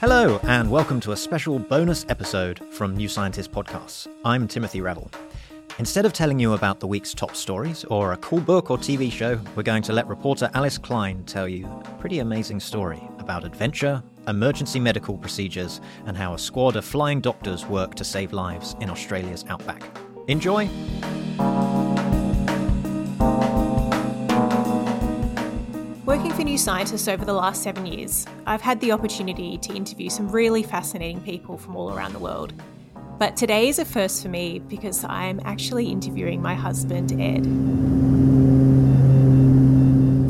Hello, and welcome to a special bonus episode from New Scientist Podcasts. I'm Timothy Revell. Instead of telling you about the week's top stories or a cool book or TV show, we're going to let reporter Alice Klein tell you a pretty amazing story about adventure, emergency medical procedures, and how a squad of flying doctors work to save lives in Australia's outback. Enjoy! Working for New Scientist over the last seven years, I've had the opportunity to interview some really fascinating people from all around the world. But today is a first for me because I'm actually interviewing my husband, Ed.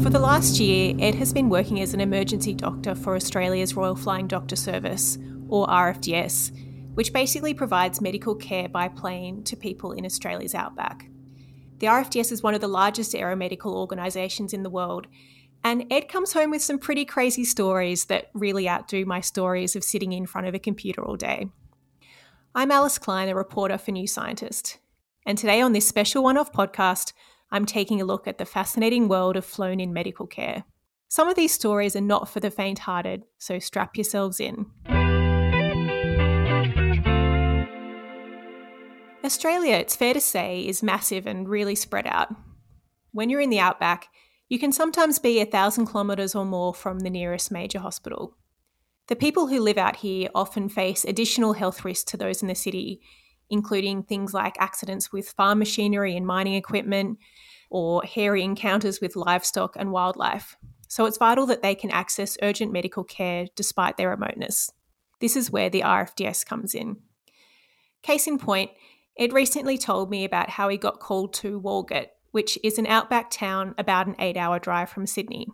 For the last year, Ed has been working as an emergency doctor for Australia's Royal Flying Doctor Service, or RFDS, which basically provides medical care by plane to people in Australia's outback. The RFDS is one of the largest aeromedical organisations in the world and Ed comes home with some pretty crazy stories that really outdo my stories of sitting in front of a computer all day. I'm Alice Klein, a reporter for New Scientist. And today on this special one off podcast, I'm taking a look at the fascinating world of flown in medical care. Some of these stories are not for the faint hearted, so strap yourselves in. Australia, it's fair to say, is massive and really spread out. When you're in the outback, you can sometimes be a thousand kilometres or more from the nearest major hospital. The people who live out here often face additional health risks to those in the city, including things like accidents with farm machinery and mining equipment, or hairy encounters with livestock and wildlife. So it's vital that they can access urgent medical care despite their remoteness. This is where the RFDS comes in. Case in point, Ed recently told me about how he got called to Walgett which is an outback town about an eight hour drive from Sydney.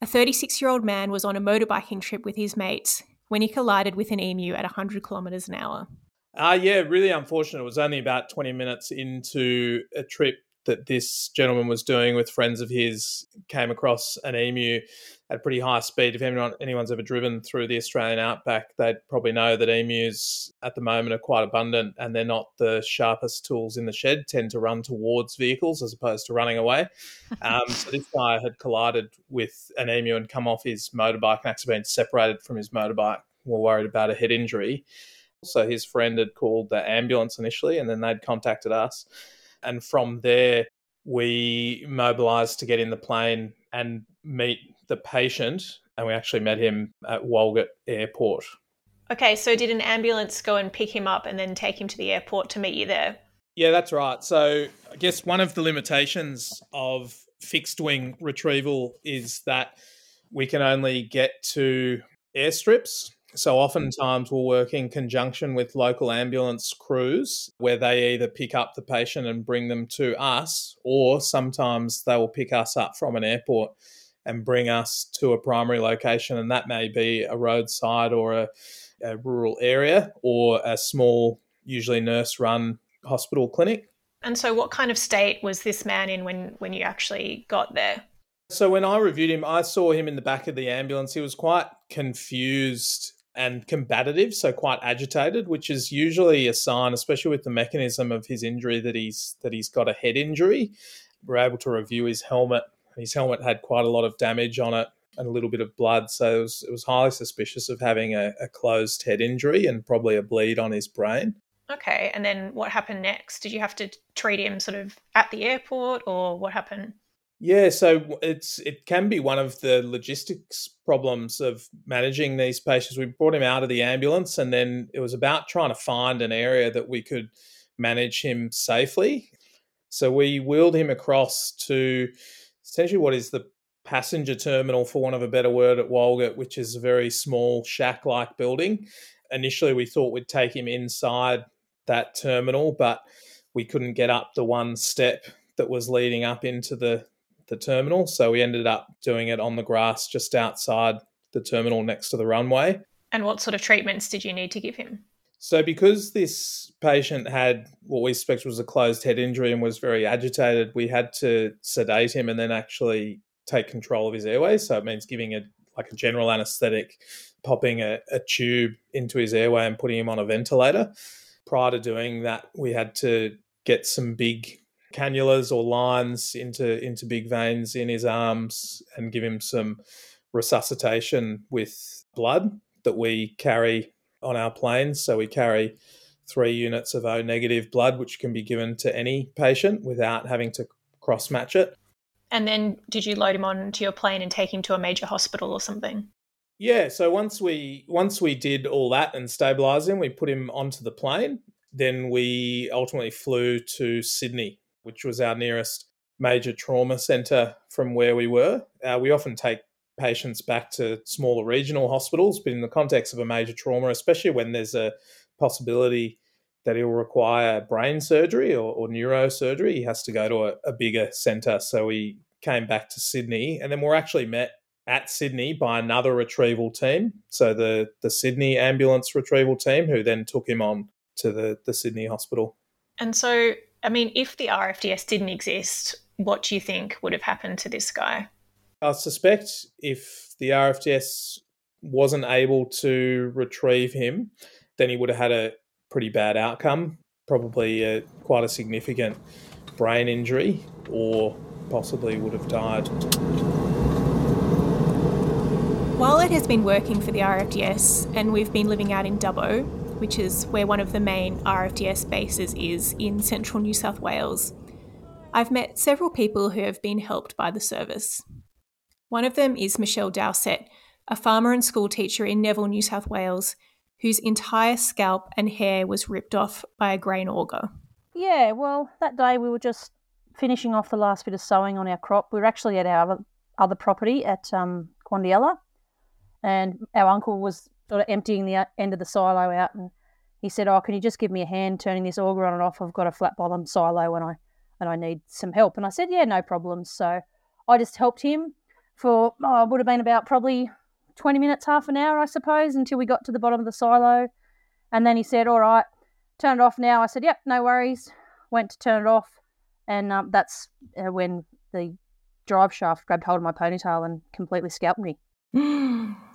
A 36 year old man was on a motorbiking trip with his mates when he collided with an emu at 100 kilometres an hour. Uh, yeah, really unfortunate. It was only about 20 minutes into a trip that this gentleman was doing with friends of his, came across an emu at pretty high speed. If anyone anyone's ever driven through the Australian outback, they'd probably know that emus at the moment are quite abundant, and they're not the sharpest tools in the shed. Tend to run towards vehicles as opposed to running away. Um, so this guy had collided with an emu and come off his motorbike and actually been separated from his motorbike. We're worried about a head injury. So his friend had called the ambulance initially, and then they'd contacted us. And from there, we mobilized to get in the plane and meet the patient, and we actually met him at Walgett Airport. Okay, so did an ambulance go and pick him up and then take him to the airport to meet you there? Yeah, that's right. So I guess one of the limitations of fixed wing retrieval is that we can only get to airstrips. So oftentimes mm. we'll work in conjunction with local ambulance crews where they either pick up the patient and bring them to us, or sometimes they will pick us up from an airport and bring us to a primary location. And that may be a roadside or a, a rural area or a small, usually nurse run hospital clinic. And so, what kind of state was this man in when, when you actually got there? So, when I reviewed him, I saw him in the back of the ambulance. He was quite confused and combative, so quite agitated, which is usually a sign, especially with the mechanism of his injury, that he's that he's got a head injury. We're able to review his helmet his helmet had quite a lot of damage on it and a little bit of blood, so it was, it was highly suspicious of having a, a closed head injury and probably a bleed on his brain. Okay, and then what happened next? Did you have to treat him sort of at the airport, or what happened? Yeah, so it's it can be one of the logistics problems of managing these patients. We brought him out of the ambulance, and then it was about trying to find an area that we could manage him safely. So we wheeled him across to essentially what is the passenger terminal, for want of a better word, at Walgett, which is a very small shack like building. Initially, we thought we'd take him inside that terminal, but we couldn't get up the one step that was leading up into the, the terminal. So we ended up doing it on the grass just outside the terminal next to the runway. And what sort of treatments did you need to give him? So, because this patient had what we suspect was a closed head injury and was very agitated, we had to sedate him and then actually take control of his airways. So, it means giving a like a general anesthetic, popping a, a tube into his airway and putting him on a ventilator. Prior to doing that, we had to get some big cannulas or lines into into big veins in his arms and give him some resuscitation with blood that we carry on our planes. So we carry three units of O negative blood, which can be given to any patient without having to cross match it. And then did you load him onto your plane and take him to a major hospital or something? Yeah, so once we once we did all that and stabilize him, we put him onto the plane. Then we ultimately flew to Sydney, which was our nearest major trauma center from where we were. Uh, we often take patients back to smaller regional hospitals, but in the context of a major trauma, especially when there's a possibility that he'll require brain surgery or, or neurosurgery, he has to go to a, a bigger centre. So we came back to Sydney, and then we're actually met at Sydney by another retrieval team. So the the Sydney ambulance retrieval team, who then took him on to the the Sydney hospital. And so, I mean, if the RFDS didn't exist, what do you think would have happened to this guy? I suspect if the RFDS wasn't able to retrieve him, then he would have had a pretty bad outcome, probably a, quite a significant brain injury, or possibly would have died. While Ed has been working for the RFDS and we've been living out in Dubbo, which is where one of the main RFDS bases is in central New South Wales, I've met several people who have been helped by the service. One of them is Michelle Dowsett, a farmer and school teacher in Neville, New South Wales, whose entire scalp and hair was ripped off by a grain auger. Yeah, well, that day we were just finishing off the last bit of sowing on our crop. We were actually at our other property at um, Quandialla, and our uncle was sort of emptying the end of the silo out, and he said, "Oh, can you just give me a hand turning this auger on and off? I've got a flat bottom silo, and I and I need some help." And I said, "Yeah, no problem." So I just helped him for oh, it would have been about probably 20 minutes, half an hour, I suppose, until we got to the bottom of the silo. And then he said, All right, turn it off now. I said, Yep, no worries. Went to turn it off. And um, that's uh, when the drive shaft grabbed hold of my ponytail and completely scalped me.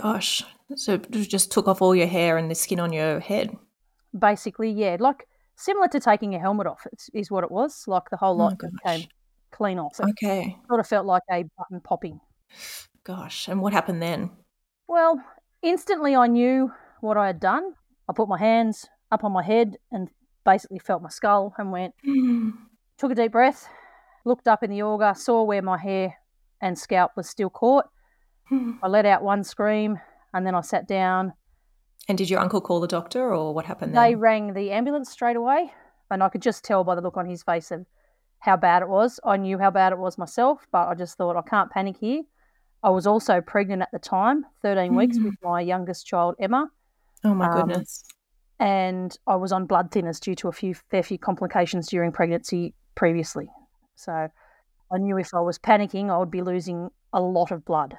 Gosh. So it just took off all your hair and the skin on your head? Basically, yeah. Like similar to taking a helmet off, is what it was. Like the whole oh lot oh, came clean off. It okay. Sort of felt like a button popping. Gosh, and what happened then? Well, instantly I knew what I had done. I put my hands up on my head and basically felt my skull and went, took a deep breath, looked up in the auger, saw where my hair and scalp was still caught. I let out one scream and then I sat down. And did your uncle call the doctor or what happened then? They rang the ambulance straight away and I could just tell by the look on his face of how bad it was. I knew how bad it was myself, but I just thought I can't panic here. I was also pregnant at the time, 13 mm-hmm. weeks with my youngest child, Emma. Oh my um, goodness. And I was on blood thinners due to a few fair few complications during pregnancy previously. So I knew if I was panicking, I would be losing a lot of blood.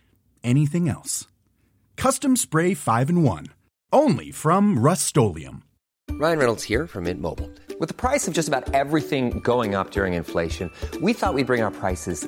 anything else. Custom Spray 5 and 1. Only from Rust Ryan Reynolds here from Mint Mobile. With the price of just about everything going up during inflation, we thought we'd bring our prices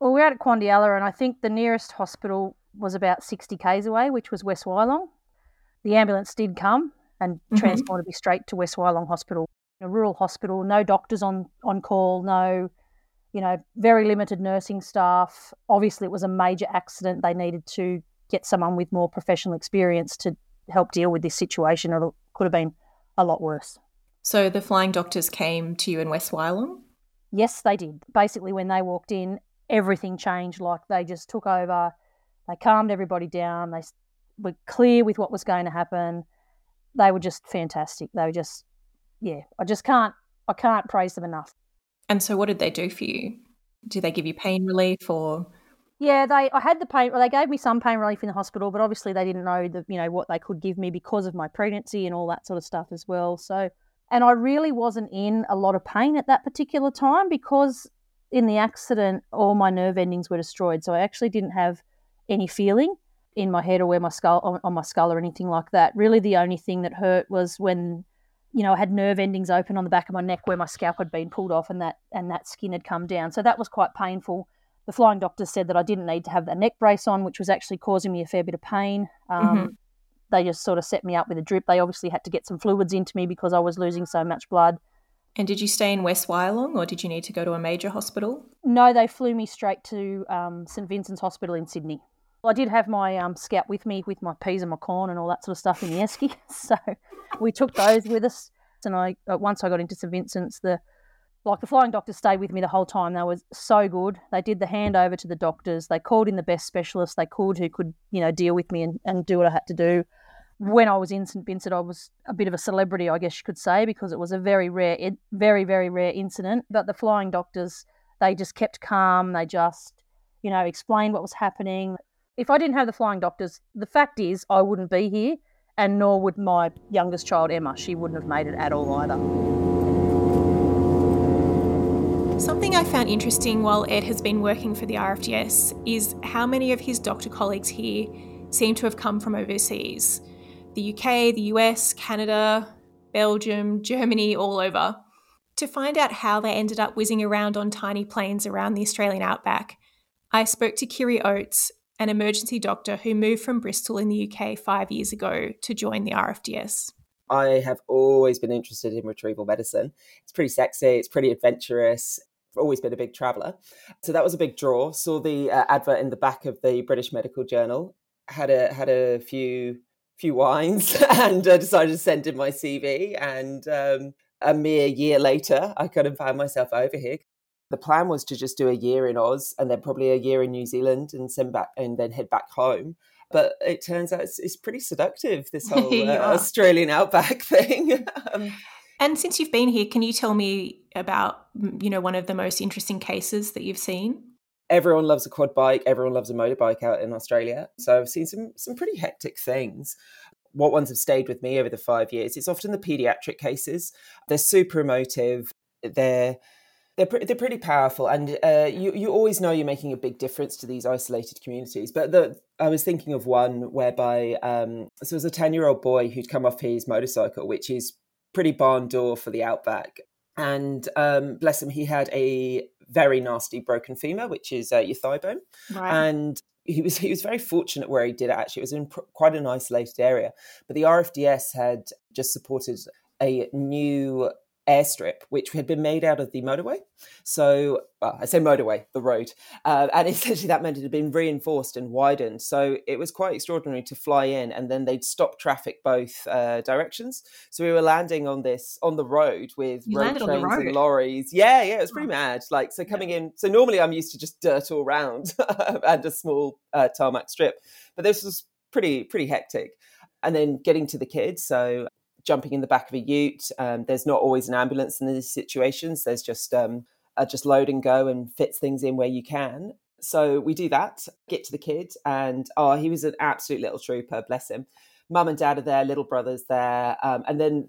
Well, we're out at Quandialla, and I think the nearest hospital was about 60 k's away, which was West Wyalong. The ambulance did come and Mhm. transported me straight to West Wyalong Hospital, a rural hospital, no doctors on, on call, no, you know, very limited nursing staff. Obviously, it was a major accident. They needed to get someone with more professional experience to help deal with this situation, or it could have been a lot worse. So the flying doctors came to you in West Wyalong? Yes, they did. Basically, when they walked in, everything changed. Like they just took over. They calmed everybody down. They were clear with what was going to happen. They were just fantastic. They were just, yeah. I just can't. I can't praise them enough. And so what did they do for you? Did they give you pain relief or Yeah, they. I had the pain. Well, they gave me some pain relief in the hospital, but obviously they didn't know the, you know, what they could give me because of my pregnancy and all that sort of stuff as well. So, and I really wasn't in a lot of pain at that particular time because in the accident, all my nerve endings were destroyed. So I actually didn't have any feeling in my head or where my skull on, on my skull or anything like that. Really, the only thing that hurt was when, you know, I had nerve endings open on the back of my neck where my scalp had been pulled off and that and that skin had come down. So that was quite painful. The flying doctor said that I didn't need to have that neck brace on, which was actually causing me a fair bit of pain. Um, They just sort of set me up with a drip. They obviously had to get some fluids into me because I was losing so much blood. And did you stay in West Wyalong or did you need to go to a major hospital? No, they flew me straight to um, St Vincent's Hospital in Sydney. I did have my um, scout with me with my peas and my corn and all that sort of stuff in the esky, so we took those with us. And I uh, once I got into St Vincent's, the like the flying doctors stayed with me the whole time. They were so good. They did the handover to the doctors. They called in the best specialists they could who could you know deal with me and, and do what I had to do. When I was in St Vincent, I was a bit of a celebrity, I guess you could say, because it was a very rare, very very rare incident. But the flying doctors, they just kept calm. They just you know explained what was happening. If I didn't have the flying doctors, the fact is I wouldn't be here, and nor would my youngest child Emma. She wouldn't have made it at all either. Something I found interesting while Ed has been working for the RFDS is how many of his doctor colleagues here seem to have come from overseas the UK, the US, Canada, Belgium, Germany, all over. To find out how they ended up whizzing around on tiny planes around the Australian outback, I spoke to Kiri Oates, an emergency doctor who moved from Bristol in the UK five years ago to join the RFDS. I have always been interested in retrieval medicine. It's pretty sexy, it's pretty adventurous. I've always been a big traveller. So that was a big draw. Saw the uh, advert in the back of the British Medical Journal, had a had a few few wines and uh, decided to send in my CV and um, a mere year later I kind of found myself over here. The plan was to just do a year in Oz and then probably a year in New Zealand and send back and then head back home but it turns out it's, it's pretty seductive this whole uh, are. australian outback thing um, And since you've been here, can you tell me about you know one of the most interesting cases that you've seen? Everyone loves a quad bike everyone loves a motorbike out in australia. So i've seen some some pretty hectic things. What ones have stayed with me over the five years it's often the pediatric cases. They're super emotive. They're they're, pre- they're pretty powerful. And uh, you, you always know you're making a big difference to these isolated communities. But the, i was thinking of one whereby um, so there's a 10 year old boy who'd come off his motorcycle which is pretty barn door for the outback. And um, bless him he had a very nasty broken femur which is uh, your thigh bone. Right. and he was he was very fortunate where he did it actually. It was in pr- quite an isolated area. But the rfds had just supported a new airstrip which had been made out of the motorway. So well, i say motorway the road. Uh, and essentially that meant it had been reinforced and widened. So it was quite extraordinary to fly in and then they'd stop traffic both uh, directions. So we were landing on this on the road with You road landed on the trains road? and lorries. Yeah yeah it was pretty mad. Like so coming in so normally i'm used to just dirt all round and a small uh, tarmac strip but this was pretty pretty hectic. And then getting to the kids so jumping in the back of a ute um, there's not always an ambulance in these situations there's just um, uh, just load and go and fits things in where you can So we do that, get to the kid, and oh, he was an absolute little trooper, bless him. Mum and dad are there, little brother's there, um, and then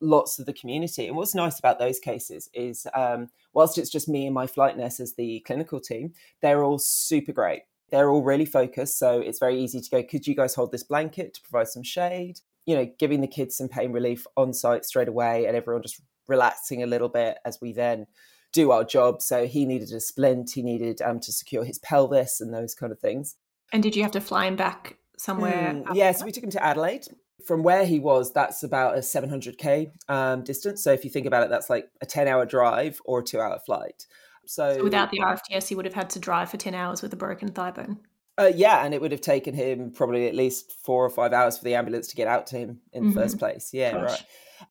lots of the community. And what's nice about those cases is, um, whilst it's just me and my flight nurse as the clinical team, they're all super great. They're all really focused, so it's very easy to go. Could you guys hold this blanket to provide some shade? You know, giving the kids some pain relief on site straight away, and everyone just relaxing a little bit as we then do our job. So he needed a splint, he needed um, to secure his pelvis and those kind of things. And did you have to fly him back somewhere? Mm, yeah, so we took him to Adelaide. From where he was, that's about a 700k um, distance. So if you think about it, that's like a 10 hour drive or a two hour flight. So, so, without the RFDS, he would have had to drive for 10 hours with a broken thigh bone. Uh, yeah, and it would have taken him probably at least four or five hours for the ambulance to get out to him in mm-hmm. the first place. Yeah, Gosh. right.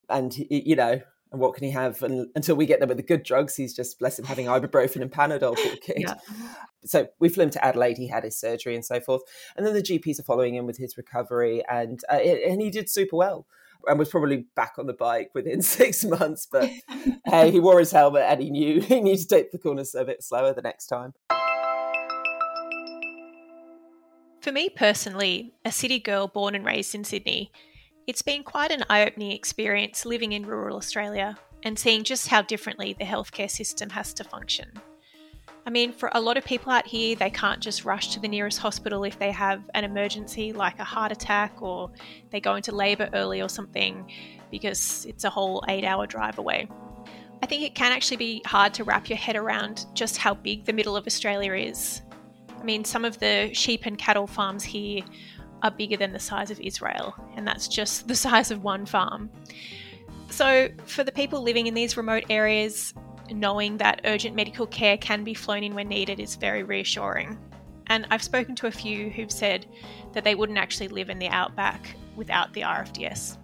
And you know, and what can he have and, until we get there with the good drugs he's just bless him having ibuprofen and panadol poor kid yeah. so we flew him to adelaide he had his surgery and so forth and then the gps are following him with his recovery and uh, and he did super well and was probably back on the bike within six months but hey he wore his helmet and he knew he needed to take the corners a bit slower the next time for me personally a city girl born and raised in sydney it's been quite an eye opening experience living in rural Australia and seeing just how differently the healthcare system has to function. I mean, for a lot of people out here, they can't just rush to the nearest hospital if they have an emergency like a heart attack or they go into labour early or something because it's a whole eight hour drive away. I think it can actually be hard to wrap your head around just how big the middle of Australia is. I mean, some of the sheep and cattle farms here are bigger than the size of Israel, and that's just the size of one farm. So, for the people living in these remote areas, knowing that urgent medical care can be flown in when needed is very reassuring. And I've spoken to a few who've said that they wouldn't actually live in the outback without the RFDS.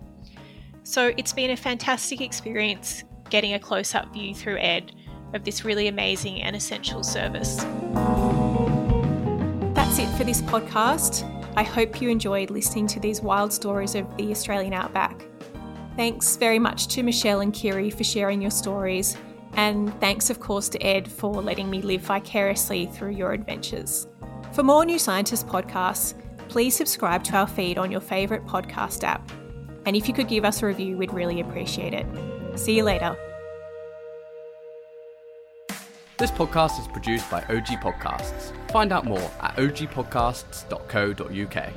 So, it's been a fantastic experience getting a close up view through Ed of this really amazing and essential service. For this podcast. I hope you enjoyed listening to these wild stories of the Australian outback. Thanks very much to Michelle and Kiri for sharing your stories, and thanks, of course, to Ed for letting me live vicariously through your adventures. For more New Scientist podcasts, please subscribe to our feed on your favourite podcast app. And if you could give us a review, we'd really appreciate it. See you later. This podcast is produced by OG Podcasts. Find out more at ogpodcasts.co.uk.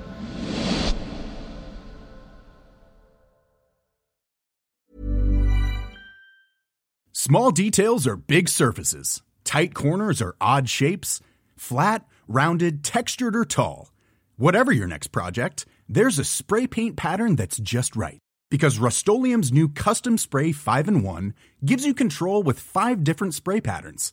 Small details are big surfaces, tight corners are odd shapes, flat, rounded, textured, or tall. Whatever your next project, there's a spray paint pattern that's just right. Because Rust new Custom Spray 5 and 1 gives you control with five different spray patterns